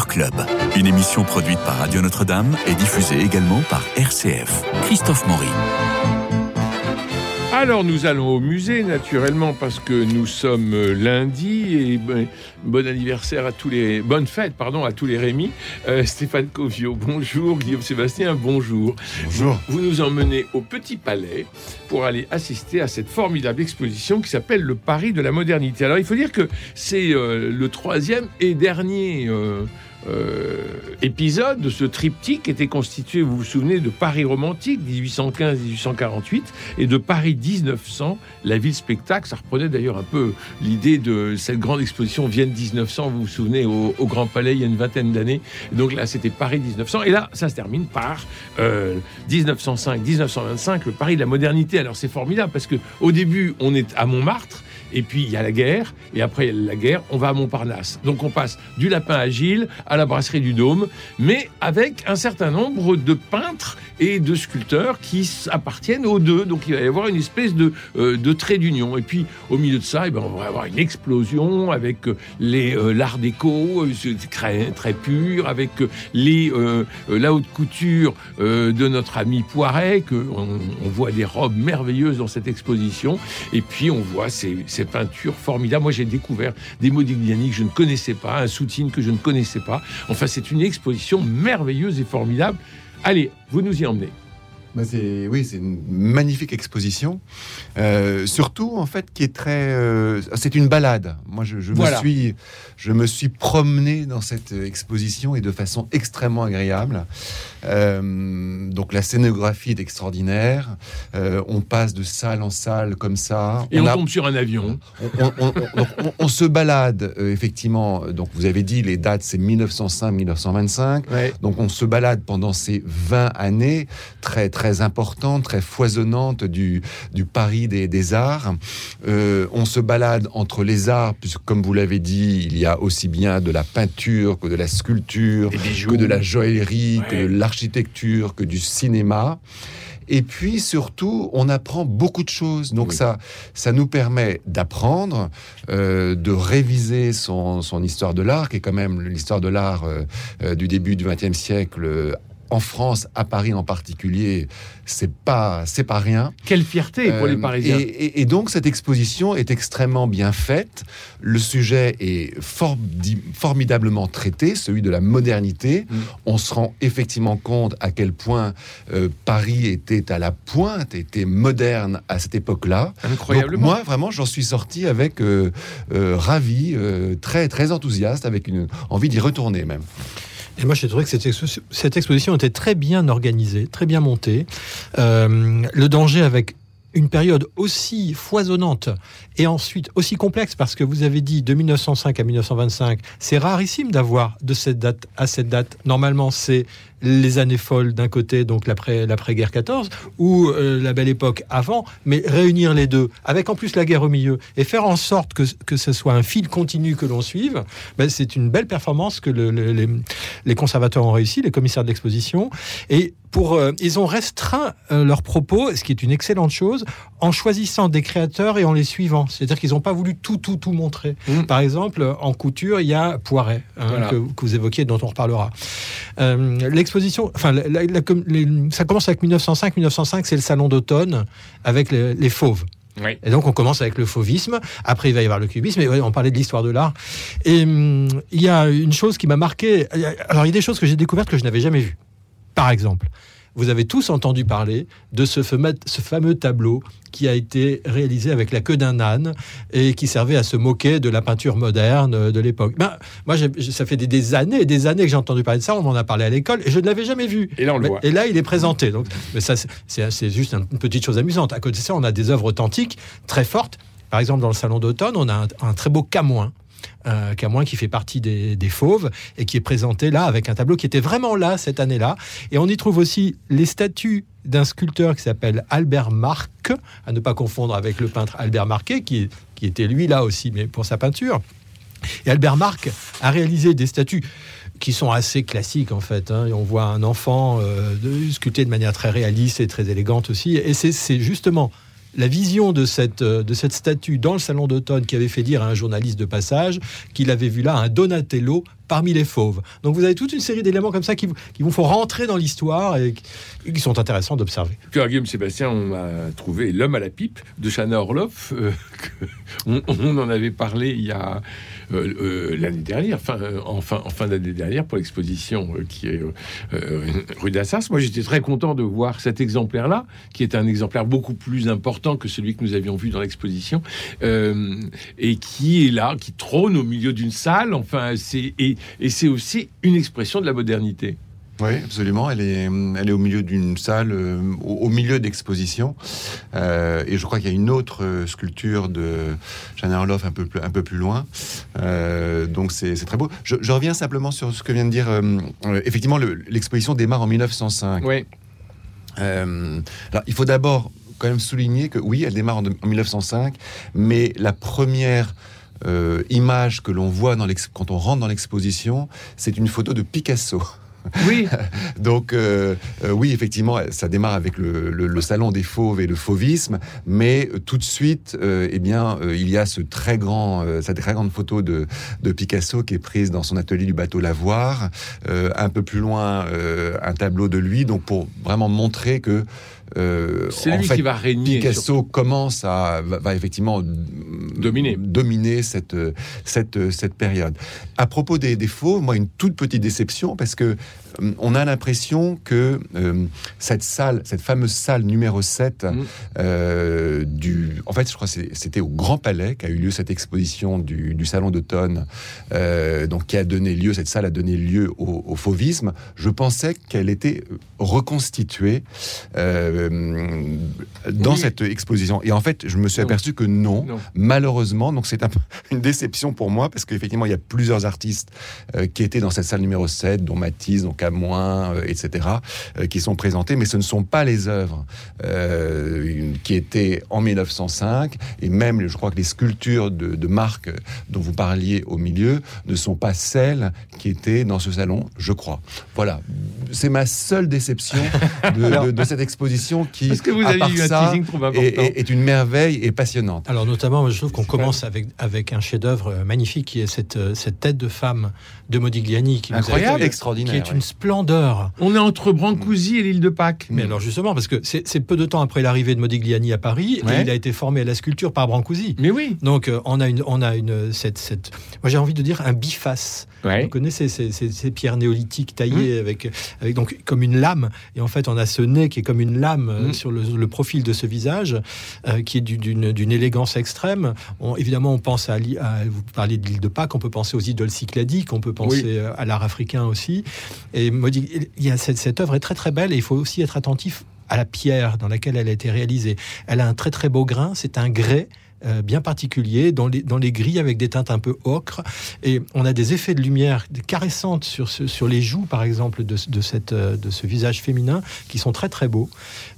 Club, une émission produite par Radio Notre-Dame et diffusée également par RCF. Christophe Maury. Alors nous allons au musée naturellement parce que nous sommes lundi et ben, bon anniversaire à tous les bonnes fêtes pardon à tous les Rémi. Euh, Stéphane Covio, bonjour Guillaume Sébastien, bonjour. Bonjour. Vous, vous nous emmenez au Petit Palais pour aller assister à cette formidable exposition qui s'appelle le Paris de la modernité. Alors il faut dire que c'est euh, le troisième et dernier euh, euh, épisode de ce triptyque était constitué, vous vous souvenez, de Paris romantique 1815-1848 et de Paris 1900, la ville spectacle. Ça reprenait d'ailleurs un peu l'idée de cette grande exposition Vienne 1900, vous vous souvenez, au, Grand Palais il y a une vingtaine d'années. Donc là, c'était Paris 1900. Et là, ça se termine par euh, 1905-1925, le Paris de la modernité. Alors c'est formidable parce que au début, on est à Montmartre. Et puis il y a la guerre, et après la guerre, on va à Montparnasse. Donc on passe du lapin agile à la brasserie du Dôme, mais avec un certain nombre de peintres et de sculpteurs qui appartiennent aux deux. Donc il va y avoir une espèce de, euh, de trait d'union. Et puis au milieu de ça, eh ben, on va avoir une explosion avec euh, les euh, l'art déco, euh, très, très pur, avec les la haute couture de notre ami Poiret, que on, on voit des robes merveilleuses dans cette exposition. Et puis on voit ces, ces peintures formidables. Moi j'ai découvert des Modigliani que je ne connaissais pas, un Soutine que je ne connaissais pas. Enfin c'est une exposition merveilleuse et formidable. Allez, vous nous y emmenez. Bah, c'est oui, c'est une magnifique exposition. Euh, surtout en fait, qui est très. euh, c'est une balade. Moi, je, je Voilà. me suis, je me suis promené dans cette exposition et de façon extrêmement agréable. Euh, donc la scénographie est extraordinaire. On passe de salle en salle comme ça. Et on, a- tombe sur un avion. on, on- on- donc, on- on se balade effectivement. Donc vous avez dit les dates, c'est 1905-1925. Ouais. Donc on se balade pendant ces 20 années très très importantes, très foisonnantes du, du Paris des, des arts. Euh, on se balade entre les arts, puisque comme vous l'avez dit, il y a aussi bien de la peinture que de la sculpture, que de la joaillerie, que de l'architecture, que du cinéma. Et puis surtout, on apprend beaucoup de choses. Donc Oui. ça, ça nous permet d'apprendre, euh, de réviser son, son histoire de l'art, qui est quand même l'histoire de l'art euh, euh, du début du XXe siècle. En France, à Paris en particulier, c'est pas, c'est pas rien. Quelle fierté pour les Euh, Parisiens. Et, et- et donc cette exposition est extrêmement bien faite. Le sujet est fordi- formidablement traité, celui de la modernité. Mm. On se rend effectivement compte à quel point euh, Paris était à la pointe, était moderne à cette époque-là. Donc, Incroyablement. moi, vraiment, j'en suis sorti avec euh, euh, ravi, très très enthousiaste, avec une envie d'y retourner même. Et moi, j'ai trouvé que cette, expo- cette exposition était très bien organisée, très bien montée. Euh, le danger avec une période aussi foisonnante et ensuite aussi complexe, parce que vous avez dit de 1905 à 1925, c'est rarissime d'avoir de cette date à cette date. Normalement, c'est les années folles d'un côté, donc l'après- l'après-guerre 14, ou euh, la belle époque avant, mais réunir les deux, avec en plus la guerre au milieu, et faire en sorte que, que ce soit un fil continu que l'on suive, ben, c'est une belle performance que le- le- les, les conservateurs ont réussi, les commissaires de l'exposition. Et pour, euh, ils ont restreint euh, leurs propos, ce qui est une excellente chose, en choisissant des créateurs et en les suivant. C'est-à-dire qu'ils n'ont pas voulu tout, tout, tout montrer. Mm. Par exemple, en couture, il y a Poiret, hein, Voilà. que, que vous évoquiez, dont on reparlera. Enfin, la- la- la- com- les- ça commence avec 1905. 1905, c'est le salon d'automne avec les, les fauves. Oui. Et donc on commence avec le fauvisme, après il va y avoir le cubisme, et on parlait de l'histoire de l'art. Et hum, il y a une chose qui m'a marqué, alors il y a des choses que j'ai découvertes que je n'avais jamais vues. Par exemple, vous avez tous entendu parler de ce fameux, ce fameux tableau qui a été réalisé avec la queue d'un âne et qui servait à se moquer de la peinture moderne de l'époque. Ben, moi, ça fait des, des années et des années que j'ai entendu parler de ça, on m'en a parlé à l'école et je ne l'avais jamais vu. Et là, on le voit. Et là, il est présenté. Donc, mais ça, c'est juste une petite chose amusante. À côté de ça, on a des œuvres authentiques très fortes. Par exemple, dans le salon d'automne, on a un, un très beau Camoin. Un Camoin qui fait partie des, fauves et qui est présenté là avec un tableau qui était vraiment là cette année-là. Et on y trouve aussi les statues d'un sculpteur qui s'appelle Albert Marc, à ne pas confondre avec le peintre Albert Marquet, qui, qui était lui là aussi, mais pour sa peinture. Et Albert Marc a réalisé des statues qui sont assez classiques en fait. hein. On voit un enfant euh, sculpté de manière très réaliste et très élégante aussi. Et c'est justement la vision de cette, euh, de cette statue dans le salon d'automne qui avait fait dire à un journaliste de passage qu'il avait vu là un Donatello parmi les fauves. Donc vous avez toute une série d'éléments comme ça qui, vous- qui font rentrer dans l'histoire et, qui- sont intéressants d'observer. Cœur Guillaume Sébastien, on a trouvé L'homme à la pipe de Chana Orloff. euh, on, en avait parlé il y a euh, euh, l'année dernière, fin, euh, en fin, d'année dernière, pour l'exposition euh, qui est euh, euh, rue d'Assas. Moi, j'étais très content de voir cet exemplaire-là, qui est un exemplaire beaucoup plus important que celui que nous avions vu dans l'exposition, euh, et qui est là, qui trône au milieu d'une salle. Enfin, c'est et c'est aussi une expression de la modernité. Oui, absolument. Elle est, elle est au milieu d'une salle, euh, au, au milieu d'exposition. Euh, et je crois qu'il y a une autre euh, sculpture de Jeanne Orloff un peu, plus- un peu plus loin. Euh, donc c'est c'est très beau. Je, je reviens simplement sur ce que vient de dire. euh, effectivement, le- l'exposition démarre en 1905. Ouais. Euh, alors, il faut d'abord quand même souligner que oui, elle démarre en 1905, mais la première euh, image que l'on voit dans quand on rentre dans l'exposition, c'est une photo de Picasso. Oui. Donc euh, euh, oui, effectivement, ça démarre avec le, le- le salon des fauves et le fauvisme, mais tout de suite, euh, eh bien, il y a ce très grand, cette très grande photo de, de Picasso qui est prise dans son atelier du bateau Lavoir. Un peu plus loin, un tableau de lui, donc pour vraiment montrer que euh, C'est lui fait, qui va régner. Picasso commence à va, va effectivement Dominer. dominer cette cette cette période. À propos des, fauves, moi une toute petite déception parce que euh, on a l'impression que euh, cette salle, cette fameuse salle numéro 7 Mm. euh, du en fait, je crois que c'était au Grand Palais qu'a eu lieu cette exposition du, du salon d'automne euh, donc qui a donné lieu cette salle a donné lieu au, au fauvisme. Je pensais qu'elle était reconstituée euh, dans Oui. cette exposition et en fait, je me suis aperçu que non, Non. malheureusement. Donc c'est un une déception pour moi parce qu'effectivement il y a plusieurs artistes euh, qui étaient dans cette salle numéro 7, dont Matisse, dont Camoin, euh, etc., euh, qui sont présentés, mais ce ne sont pas les œuvres euh, une- qui étaient en 1905 et même je crois que les sculptures de, de Marc euh, dont vous parliez au milieu ne sont pas celles qui étaient dans ce salon, je crois. Voilà, c'est ma seule déception de, de- de cette exposition qui, Est-ce que vous à avez part eu un ça, est, est- est une merveille et passionnante. Alors notamment, je trouve qu'on C'est commence avec, avec un chef-d'œuvre euh, magnifique qui est cette, euh, cette tête de femme de Modigliani qui nous a Incroyable, été- extraordinaire. qui est oui. une splendeur. On est entre Brancusi et l'île de Pâques. Mais alors justement, parce que c'est c'est peu de temps après l'arrivée de Modigliani à Paris, Ouais. et il a été formé à la sculpture par Brancusi. Mais oui. Donc euh, on a une, on a une cette, cette moi j'ai envie de dire un biface. Ouais. Vous connaissez ces, ces- ces pierres néolithiques taillées avec, avec donc comme une lame et en fait on a ce nez qui est comme une lame euh, Mm. sur le, le profil de ce visage euh, qui est du- d'une élégance extrême. On- évidemment on pense à, vous parlez de l'île de Pâques, on peut penser aux idoles cycladiques, on peut penser Oui. euh, à l'art africain aussi. Et il y a cette, cette œuvre est très très belle et il faut aussi être attentif à la pierre dans laquelle elle a été réalisée. Elle a un très très beau grain, c'est un grès euh, bien particulier, dans les, dans les gris avec des teintes un peu ocre. Et on a des effets de lumière caressantes sur, ce- sur les joues, par exemple, de, de cette, euh, de ce visage féminin, qui sont très très beaux.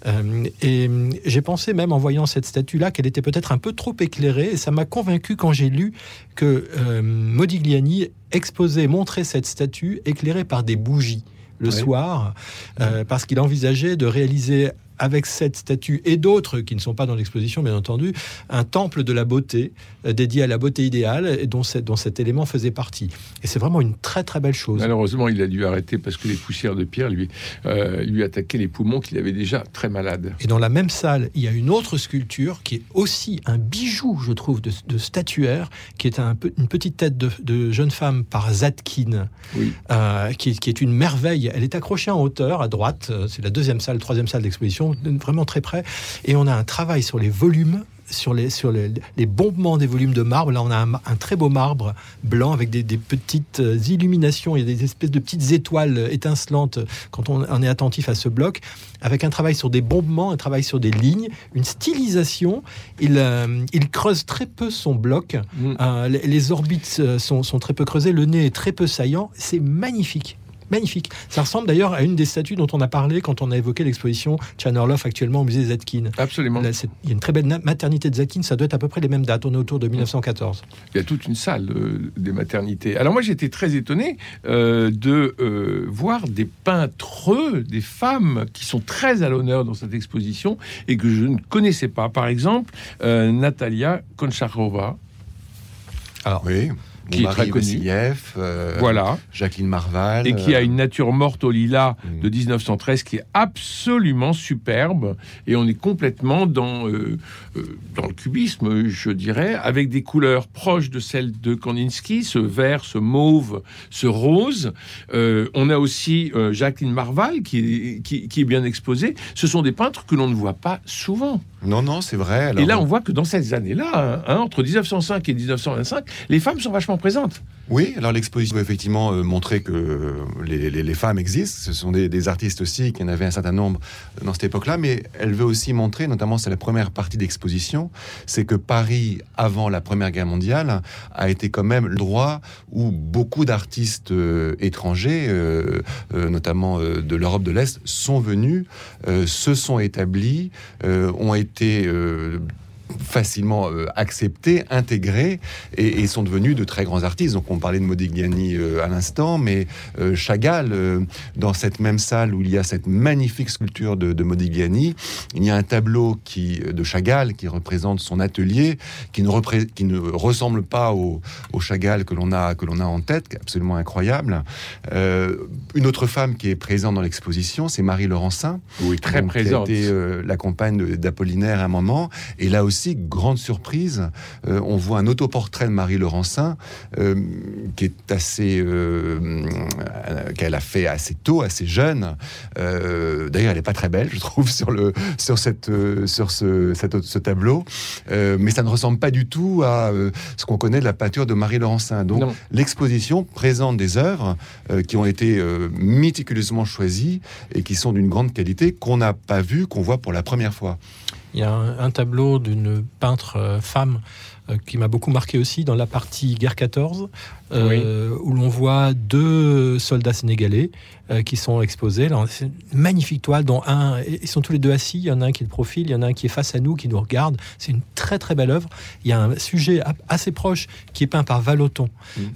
Euh, et j'ai pensé même en voyant cette statue-là qu'elle était peut-être un peu trop éclairée, et ça m'a convaincu quand j'ai lu que euh, Modigliani exposait, montrait cette statue éclairée par des bougies le soir, euh, parce qu'il envisageait de réaliser avec cette statue et d'autres qui ne sont pas dans l'exposition, bien entendu, un temple de la beauté euh, dédié à la beauté idéale et dont, cet élément faisait partie. Et c'est vraiment une très très belle chose. Malheureusement, il a dû arrêter parce que les poussières de pierre lui, euh, lui attaquaient les poumons qu'il avait déjà très malade. Et dans la même salle, il y a une autre sculpture qui est aussi un bijou, je trouve, de, de statuaire, qui est un une petite tête de, de jeune femme par Zadkine, Oui. euh, qui, est- qui est une merveille. Elle est accrochée en hauteur, à droite. C'est la deuxième salle, troisième salle d'exposition, vraiment très près. Et on a un travail sur les volumes. Sur, les, sur les, les bombements des volumes de marbre, là on a un, très beau marbre blanc avec des, des petites euh, illuminations, a des espèces de petites étoiles étincelantes quand on, on est attentif à ce bloc, avec un travail sur des bombements, un travail sur des lignes, une stylisation. Il, euh, il creuse très peu son bloc, Mm. Euh, les, les orbites sont, sont très peu creusées, le nez est très peu saillant, c'est magnifique. Magnifique. Ça ressemble d'ailleurs à une des statues dont on a parlé quand on a évoqué l'exposition Chanorloff actuellement au musée Zetkin. Absolument. Là, il y a une très belle maternité de Zetkin, ça doit être à peu près les mêmes dates, on est autour de 1914. Il y a toute une salle euh, des maternités. Alors moi j'étais très étonné euh, de euh, voir des peintres, des femmes qui sont très à l'honneur dans cette exposition et que je ne connaissais pas. Par exemple, euh, Natalia Koncharova, Oui. Qui est très. Vassiliev, euh, voilà, Jacqueline Marval. et qui a euh, une nature morte au lilas Mm. de 1913 qui est absolument superbe. Et on est complètement dans, euh, dans le cubisme, je dirais, avec des couleurs proches de celles de Kandinsky, ce vert, ce mauve, ce rose. Euh, on a aussi Jacqueline Marval qui est, qui, qui est bien exposée. Ce sont des peintres que l'on ne voit pas souvent. Non, non, c'est vrai. alors- et là, on voit que dans ces années-là, hein, entre 1905 et 1925, les femmes sont vachement présentes. Oui, alors l'exposition effectivement euh, montrait que euh, les, femmes existent. Ce sont des, artistes aussi, qu'il y en avait un certain nombre dans cette époque-là, mais elle veut aussi montrer, notamment c'est la première partie d'exposition, c'est que Paris, avant la Première Guerre mondiale, a été quand même l'endroit où beaucoup d'artistes euh, étrangers, notamment de l'Europe de l'Est, sont venus, se sont établis, ont été... facilement euh, acceptés, intégrés et, et sont devenus de très grands artistes. Donc on parlait de Modigliani euh, à l'instant, mais euh, Chagall, dans cette même salle où il y a cette magnifique sculpture de, de Modigliani, il y a un tableau qui, de Chagall qui représente son atelier, qui ne, repré- qui ne ressemble pas au, au Chagall que l'on a, que l'on a en tête, qui est absolument incroyable. Euh, une autre femme qui est présente dans l'exposition, c'est Marie Laurencin, Oui, très donc, présente. Qui a été euh, la compagne d'Apollinaire à un moment. Et là aussi, grande surprise, euh, on voit un autoportrait de Marie Laurencin euh, qui est assez. euh, qu'elle a fait assez tôt, assez jeune. D'ailleurs, elle n'est pas très belle, je trouve, sur, le, sur, cette, sur ce, cette- ce tableau. Mais ça ne ressemble pas du tout à ce qu'on connaît de la peinture de Marie Laurencin. Donc, l'exposition présente des œuvres qui ont été méticuleusement choisies et qui sont d'une grande qualité qu'on n'a pas vues, qu'on voit pour la première fois. Il y a un, tableau d'une peintre euh, femme euh, qui m'a beaucoup marqué aussi dans la partie guerre 14, euh, où l'on voit deux soldats sénégalais euh, qui sont exposés. C'est une magnifique toile dont un, ils sont tous les deux assis. Il y en a un qui est de profil, il y en a un qui est face à nous, qui nous regarde. C'est une très très belle œuvre. Il y a un sujet a- assez proche qui est peint par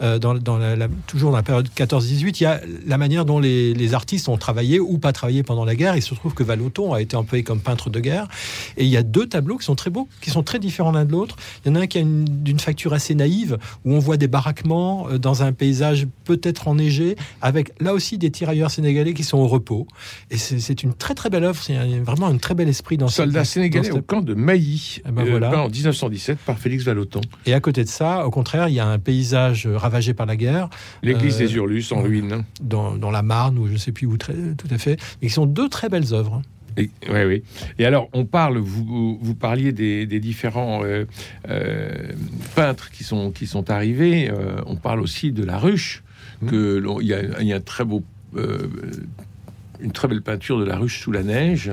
euh, dans, dans la, la- toujours dans la période 14-18. Il y a la manière dont les, les artistes ont travaillé ou pas travaillé pendant la guerre. Il se trouve que Vallotton a été employé comme peintre de guerre. Et il y a deux tableaux qui sont très beaux, qui sont très différents l'un de l'autre. Il y en a un qui a une- d'une facture assez naïve, où on voit des baraquements euh, dans un paysage peut-être enneigé, avec là aussi des tirailleurs sénégalais qui sont au repos. Et c'est une très très belle œuvre. C'est vraiment un très bel esprit dans ce- Soldat dans sénégalais au camp de Mailly, Ah ben euh, voilà. en 1917 par Félix Vallotton. Et à côté de ça, au contraire, il y a un paysage ravagé par la guerre, L'église Euh, des Hurlus en ruine. dans, dans la Marne, ou je ne sais plus où très- tout à fait, mais qui sont deux très belles œuvres. Et, ouais, oui. Et alors, on parle, vous, vous parliez des, des différents euh, euh, peintres qui sont, qui sont arrivés. euh, on parle aussi de la ruche. Que l'on- il y, y a un très beau. Une très belle peinture de la ruche sous la neige.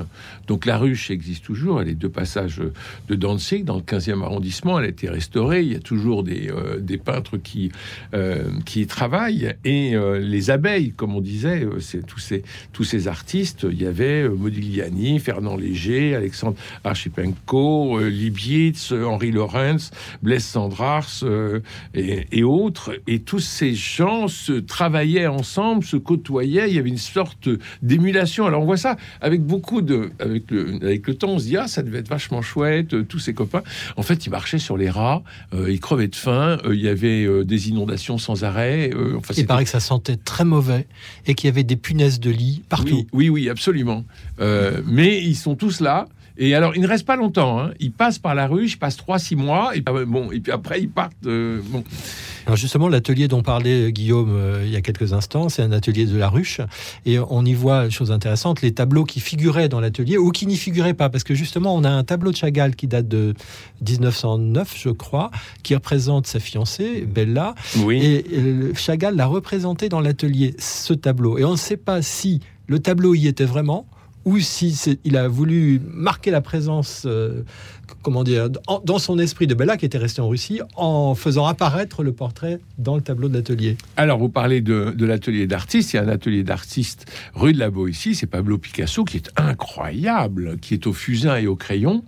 Donc la ruche existe toujours. Elle est deux passages de Danzig dans le 15e arrondissement. Elle a été restaurée. Il y a toujours des, euh, des peintres qui, euh, qui y travaillent. Et euh, les abeilles, comme on disait, c'est tous ces, tous ces artistes. Il y avait Modigliani, Fernand Léger, Alexandre Archipenko, euh, Henri Lorenz, Blaise Sandrars et autres. Et tous ces gens se travaillaient ensemble, se côtoyaient. Il y avait une sorte d'émulation. Alors on voit ça avec beaucoup de, avec le, avec le temps, on se dit ah ça devait être vachement chouette. euh, Tous ces copains, en fait, ils marchaient sur les rats, euh, ils crevaient de faim. euh, il y avait des inondations sans arrêt. enfin, Il paraît que ça sentait très mauvais et qu'il y avait des punaises de lit partout. oui, oui, oui, absolument. Mais ils sont tous là. Et alors, ils ne restent pas longtemps. hein. Ils passent par la ruche, ils passent 3-6 mois. Et, puis, bon, et puis après, ils partent. euh, bon. Alors justement, l'atelier dont parlait Guillaume euh, il y a quelques instants, c'est un atelier de la ruche. Et on y voit, chose intéressante, les tableaux qui figuraient dans l'atelier ou qui n'y figuraient pas. Parce que justement, on a un tableau de Chagall qui date de 1909, je crois, qui représente sa fiancée, Bella. Oui. Et euh, Chagall l'a représenté dans l'atelier, ce tableau. Et on ne sait pas si le tableau y était vraiment ou si il a voulu marquer la présence, euh, comment dire, dans son esprit de Bella qui était resté en Russie, en faisant apparaître le portrait dans le tableau de l'atelier. Alors, vous parlez de, l'atelier d'artiste. Il y a un atelier d'artiste rue de la Boétie. C'est Pablo Picasso qui est incroyable, qui est au fusain et au crayon,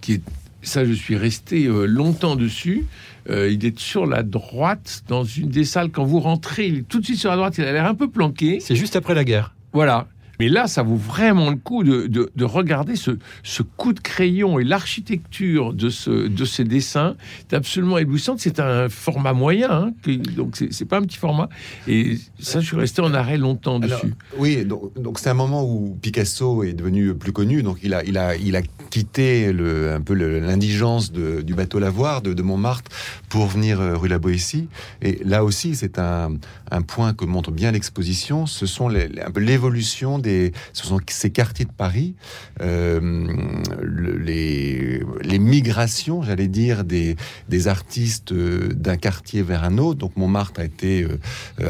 qui est ça, je suis resté euh, longtemps dessus. Euh, il est sur la droite, dans une des salles. Quand vous rentrez, tout de suite sur la droite, il a l'air un peu planqué. C'est juste après la guerre. Voilà. Mais là, ça vaut vraiment le coup de, de, regarder ce, ce, coup de crayon et l'architecture de, ce, de ces dessins. C'est absolument éblouissant. C'est un format moyen, hein, donc c'est pas un petit format. Et ça, je suis resté en arrêt longtemps dessus. oui, donc c'est un moment où Picasso est devenu plus connu. Donc il a, il a, il a quitté le, un peu l'indigence du bateau Lavoir de, de, Montmartre pour venir euh, rue La Boétie. Et là aussi, c'est un, un, point que montre bien l'exposition. Ce sont les, un peu l'évolution des ce sont ces quartiers de Paris, euh, les, migrations, j'allais dire, des, des artistes euh, d'un quartier vers un autre. Donc Montmartre a été, euh,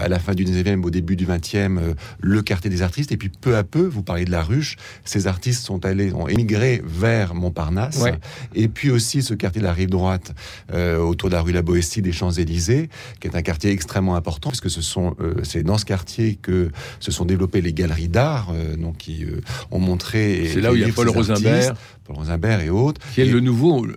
à la fin du 19e, au début du 20e, le quartier des artistes. Et puis peu à peu, vous parlez de la ruche, ces artistes sont allés, ont émigré vers Montparnasse. Et puis aussi ce quartier de la rive droite, autour de la rue La Boétie, des Champs-Élysées, qui est un quartier extrêmement important, puisque ce sont, c'est dans ce quartier que se sont développées les galeries d'art, euh, donc qui euh, ont montré. C'est là où il y a Paul Rosenberg. Paul Rosenberg et autres. Qui est le nouveau,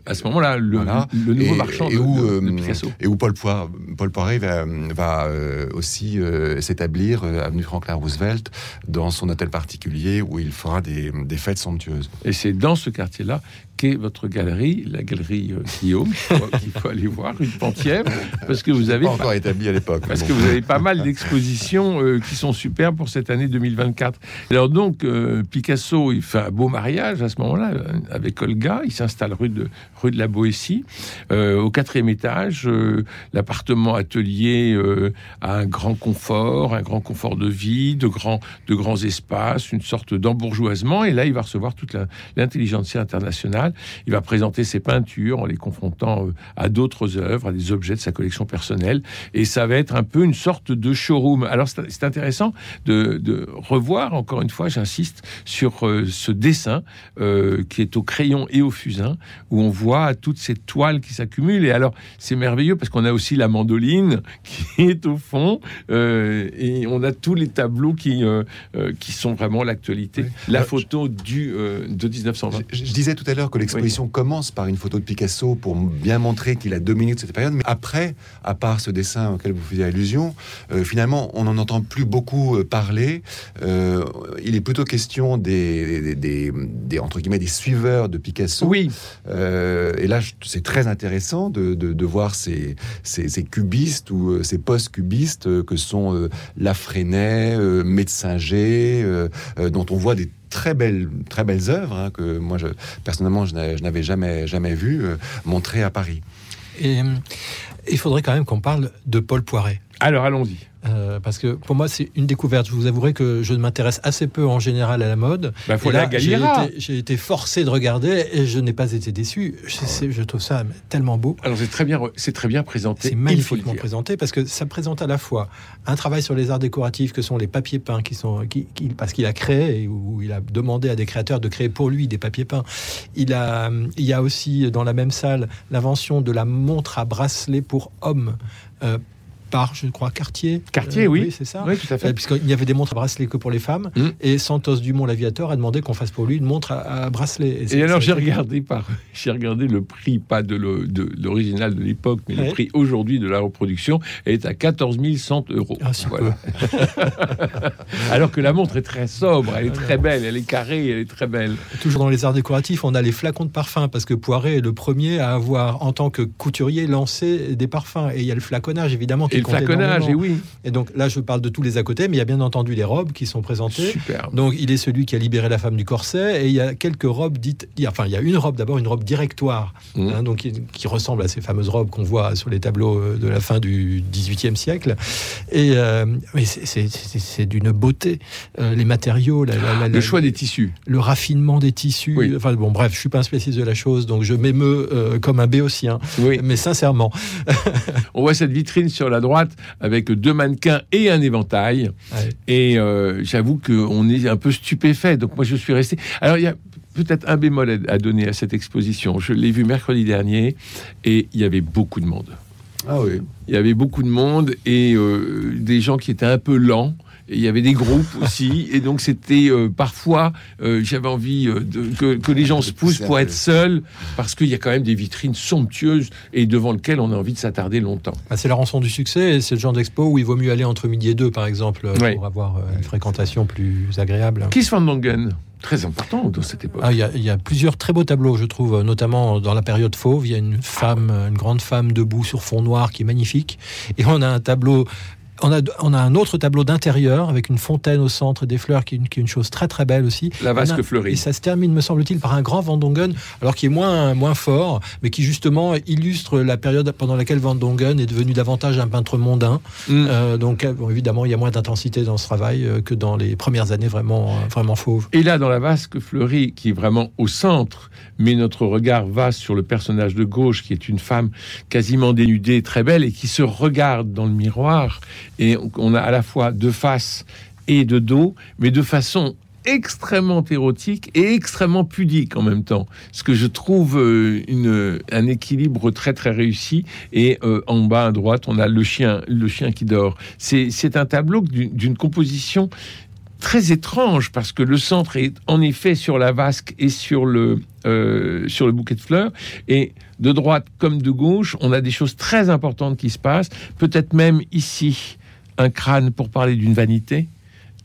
à ce moment-là, le, le, nouveau marchand et de, où, euh, Picasso. Et où Paul, Poir, Paul Poiret va, va aussi s'établir, avenue Franklin Roosevelt, dans son hôtel particulier où il fera des, des fêtes somptueuses. Et c'est dans ce quartier-là qu'est votre galerie, la galerie Guillaume, qu'il faut aller voir, une Pentième, parce que vous avez pas encore établi à l'époque. Parce que vous avez pas mal d'expositions qui sont super pour cette année 2024. Alors donc, euh, Picasso, il fait un beau mariage à ce moment-là avec Olga. Il s'installe rue de, rue de la Boétie. Euh, au quatrième étage, euh, l'appartement atelier a un grand confort, un grand confort de vie, de grands, de grands espaces, une sorte d'embourgeoisement. Et là, il va recevoir toute l'intelligentsia internationale. Il va présenter ses peintures en les confrontant à d'autres œuvres, à des objets de sa collection personnelle. Et ça va être un peu une sorte de showroom. Alors, c'est intéressant de, de revoir encore une fois, j'insiste sur euh, ce dessin euh, qui est au crayon et au fusain, où on voit toutes ces toiles qui s'accumulent. Et alors, c'est merveilleux parce qu'on a aussi la mandoline qui est au fond, euh, et on a tous les tableaux qui, qui sont vraiment l'actualité. La photo du, de 1920. Je, disais tout à l'heure que l'exposition commence par une photo de Picasso pour bien montrer qu'il a dominé cette période, mais après, à part ce dessin auquel vous faisiez allusion, finalement, on n'en entend plus beaucoup parler il est plutôt question des, des, entre guillemets des suiveurs de Picasso. Oui. Euh, et là, c'est très intéressant de, de, voir ces, ces, cubistes ou euh, ces post-cubistes euh, que sont Lafrenet, Metzinger, dont on voit des très belles, très belles œuvres hein, que moi, je, personnellement, je n'avais jamais, jamais vu montrer à Paris. Et il faudrait quand même qu'on parle de Paul Poiret. Alors allons-y. Euh, parce que pour moi, c'est une découverte. Je vous avouerai que je m'intéresse assez peu en général à la mode. Bah, faut j'ai été, forcé de regarder et je n'ai pas été déçu. Je, je trouve ça tellement beau. Alors c'est très bien, c'est très bien présenté. C'est magnifiquement présenté parce que ça présente à la fois un travail sur les arts décoratifs que sont les papiers peints qui sont, qui, parce qu'il a créé ou il a demandé à des créateurs de créer pour lui des papiers peints. Il a, il y a aussi dans la même salle l'invention de la montre à bracelet pour hommes. Euh, je crois, Cartier. Cartier, euh, oui. c'est ça. Oui, tout à fait. Euh, puisqu'il y avait des montres à bracelet que pour les femmes. Mm. Et Santos Dumont, l'aviateur, a demandé qu'on fasse pour lui une montre à, bracelet. Et, alors, j'ai regardé, par, j'ai regardé le prix, pas de, l'original de l'époque, mais le prix aujourd'hui de la reproduction, est à 14 100 euros. Ah, voilà. alors que la montre est très sobre, elle est très belle, elle est carrée, elle est très belle. Toujours dans les arts décoratifs, on a les flacons de parfum, parce que Poiret est le premier à avoir, en tant que couturier, lancé des parfums. Et il y a le flaconnage, évidemment, qui flaconnage, et oui. Et donc là, je parle de tous les à côté, mais il y a bien entendu les robes qui sont présentées. Super. Donc il est celui qui a libéré la femme du corset, et il y a quelques robes dites. Enfin, il y a une robe d'abord, une robe directoire, mmh. hein, donc qui, ressemble à ces fameuses robes qu'on voit sur les tableaux euh, de la fin du XVIIIe siècle. Et euh, c'est d'une beauté. Euh, les matériaux, le choix des tissus, le raffinement des tissus. Enfin bon, bref, je suis pas un spécialiste de la chose, donc je m'émeus comme un béotien. Oui. Mais sincèrement. On voit cette vitrine sur la droite droite avec deux mannequins et un éventail. Ouais. Et euh, j'avoue qu'on est un peu stupéfait. Donc moi, je suis resté. Alors il y a peut-être un bémol à- à donner à cette exposition. Je l'ai vu mercredi dernier et il y avait beaucoup de monde. Ah oui. Il y avait beaucoup de monde et euh, des gens qui étaient un peu lents. Et il y avait des groupes aussi, et donc c'était euh, parfois, euh, j'avais envie euh, de- que, que les gens se poussent pour être seuls, parce qu'il y a quand même des vitrines somptueuses et devant lesquelles on a envie de s'attarder longtemps. Bah, c'est la rançon du succès, et c'est le genre d'expo où il vaut mieux aller entre midi et deux, par exemple, Ouais. pour avoir euh, une fréquentation plus agréable. Kees van Dongen, très important dans cette époque. Ah, Il y, a- il y a plusieurs très beaux tableaux, je trouve, notamment dans la période fauve. Il y a une femme, une grande femme debout sur fond noir qui est magnifique. Et on a un tableau. On a, on a un autre tableau d'intérieur avec une fontaine au centre et des fleurs qui est une, qui est une chose très très belle aussi. La vasque a- Et fleurie. ça se termine, me semble-t-il, par un grand Van Dongen, alors qui est moins, moins fort, mais qui justement illustre la période pendant laquelle Van Dongen est devenu davantage un peintre mondain. Mm. Euh, donc euh, bon, évidemment, il y a moins d'intensité dans ce travail euh, que dans les premières années vraiment, vraiment fauves. Et là, dans la vasque fleurie, qui est vraiment au centre, mais notre regard va sur le personnage de gauche, qui est une femme quasiment dénudée, très belle, et qui se regarde dans le miroir. Et on- a à la fois de face et de dos, mais de façon extrêmement érotique et extrêmement pudique en même temps. Ce que je trouve euh, un équilibre très très réussi. Et euh, en bas à droite, on a le chien, le chien qui dort. C'est un tableau d'une d'une composition très étrange parce que le centre est en effet sur la vasque et sur le euh, sur le bouquet de fleurs et de droite comme de gauche on a des choses très importantes qui se passent peut-être même ici un crâne pour parler d'une vanité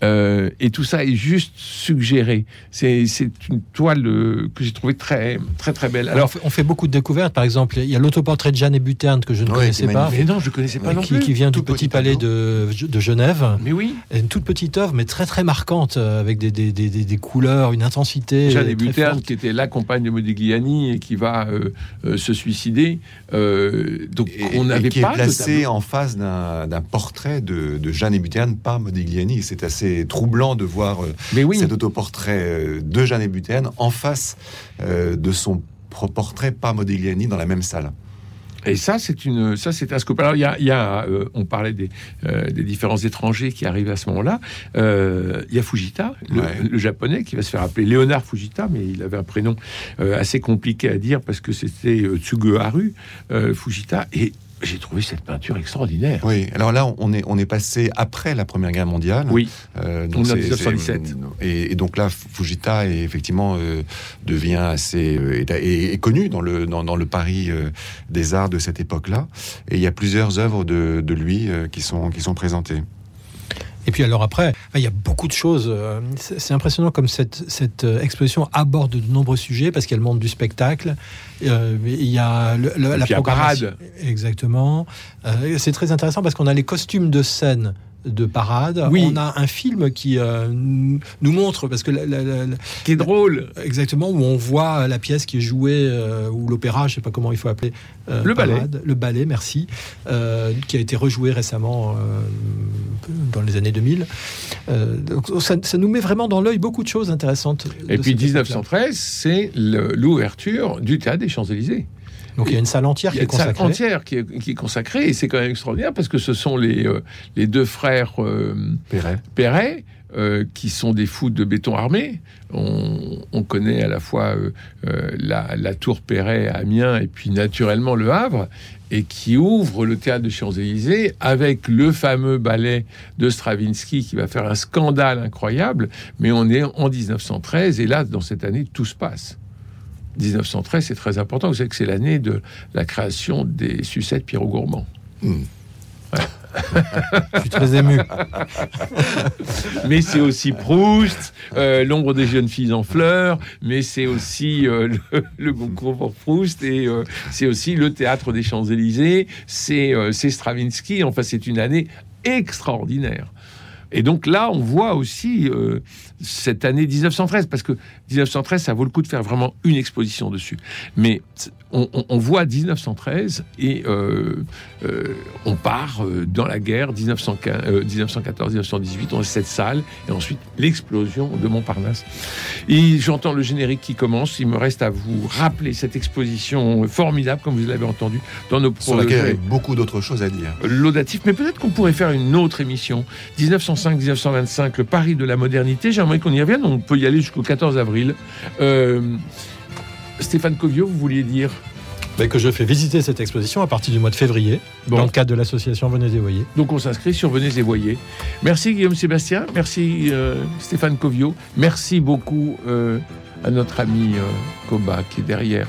Euh, et tout ça est juste suggéré c'est une toile euh, que j'ai trouvée très très très belle Alors, on fait, on fait beaucoup de découvertes. Par exemple, il y a l'autoportrait de Jeanne et Buterne que je ne Oui, connaissais qui est pas, mais non je connaissais pas non qui, plus qui vient du Tout Petit petit Palais de, de Genève. mais oui Une toute petite œuvre, mais très très marquante, euh, avec des, des, des, des- des couleurs, une intensité. Jeanne très Buterne, forte. qui était la compagne de Modigliani et qui va euh, euh, se suicider. Euh, donc Et, on et n'avait qui pas est de placé en face d'un portrait de, de Jeanne Hébuterne par Modigliani. C'est assez troublant de voir euh, Mais oui, cet autoportrait euh, de Jeanne Hébuterne en face euh, de son portrait par Modigliani dans la même salle. et ça c'est une, ça c'est un scope. Alors il y a, il y a, euh, on parlait des, euh, des différents étrangers qui arrivent à ce moment-là. Euh, il y a Fujita, le, Ouais. le japonais, qui va se faire appeler Léonard Fujita, mais il avait un prénom assez compliqué à dire parce que c'était Tsugeharu euh, Fujita. Et j'ai trouvé cette peinture extraordinaire. Oui, alors là, on est, on est passé après la Première Guerre mondiale. Oui, Euh, On est en c'est- 1917. c'est- Et, et donc là, Fujita est effectivement euh, devient assez euh, est, est- est connu dans le dans, dans le Paris euh, des arts de cette époque-là. Et il y a plusieurs œuvres de, de lui euh, qui sont qui sont présentées. Et puis alors après, il y a beaucoup de choses. euh, C'est impressionnant comme cette, cette euh, exposition aborde de nombreux sujets parce qu'elle montre du spectacle. Euh, il y a le- le- la programmation. parade. Exactement. Euh, C'est très intéressant parce qu'on a les costumes de scène de parade. Oui. On a un film qui euh, nous montre parce que la- la- la- la- qui est drôle. exactement où on voit la pièce qui est jouée euh, ou l'opéra, je sais pas comment il faut appeler euh, Le ballet. le ballet, merci, qui a été rejoué récemment dans les années 2000. Euh, donc ça, ça nous met vraiment dans l'œil beaucoup de choses intéressantes. Et puis cette époque-là. 1913, c'est l'ouverture du théâtre des Champs-Élysées. Donc il y a une salle entière Il y qui a est une salle consacrée. entière qui est, qui est consacrée et c'est quand même extraordinaire parce que ce sont les, euh, les deux frères euh, Perret. Perret euh, qui sont des fous de béton armé. On, on connaît à la fois euh, euh, la, la tour Perret à Amiens et puis naturellement le Havre et qui ouvre le théâtre de Champs-Élysées avec le fameux ballet de Stravinsky qui va faire un scandale incroyable. Mais on est en 1913 et là, dans cette année, tout se passe. 1913, c'est très important. Vous savez que c'est l'année de la création des sucettes Pierrot Gourmand. Hmm. Je suis très ému. Mais c'est aussi Proust, euh, L'ombre des jeunes filles en fleurs, mais c'est aussi euh, le, concours pour Proust, et euh, c'est aussi le théâtre des Champs-Élysées, c'est Stravinsky. Enfin, c'est une année extraordinaire. Et donc là, on voit aussi euh, cette année 1913, parce que 1913, ça vaut le coup de faire vraiment une exposition dessus. Mais on, on- on voit 1913 et euh, euh, on part dans la guerre 1915, euh, 1914-1918, on a cette salle et ensuite l'explosion de Montparnasse. Et j'entends le générique qui commence. Il me reste à vous rappeler cette exposition formidable, comme vous l'avez entendu dans nos Sur laquelle il y avait beaucoup d'autres choses à dire. laudatif, mais peut-être qu'on pourrait faire une autre émission. 1905-1925, le Paris de la modernité. J'aimerais qu'on y revienne. On peut y aller jusqu'au 14 avril. Euh, Stéphane Covio, vous vouliez dire? Mais que je fais visiter cette exposition à partir du mois de février, Bon. dans le cadre de l'association Venez et Voyez. Donc on s'inscrit sur Venez et Voyez. Merci Guillaume Sébastien, merci euh, Stéphane Covio, merci beaucoup euh, à notre ami Koba qui est derrière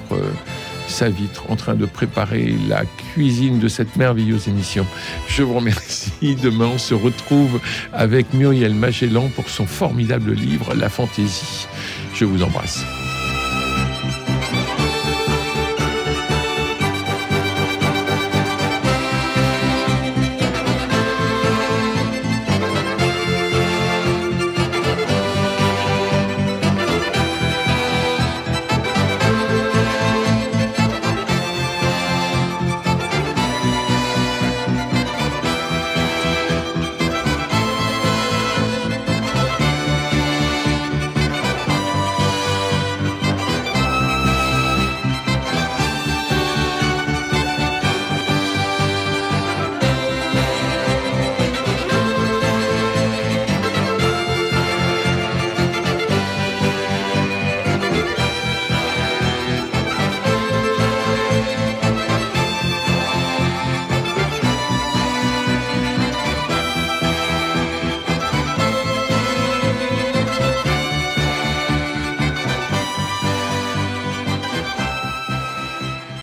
sa vitre en train de préparer la cuisine de cette merveilleuse émission. Je vous remercie. Demain on se retrouve avec Muriel Magellan pour son formidable livre La fantaisie. Je vous embrasse.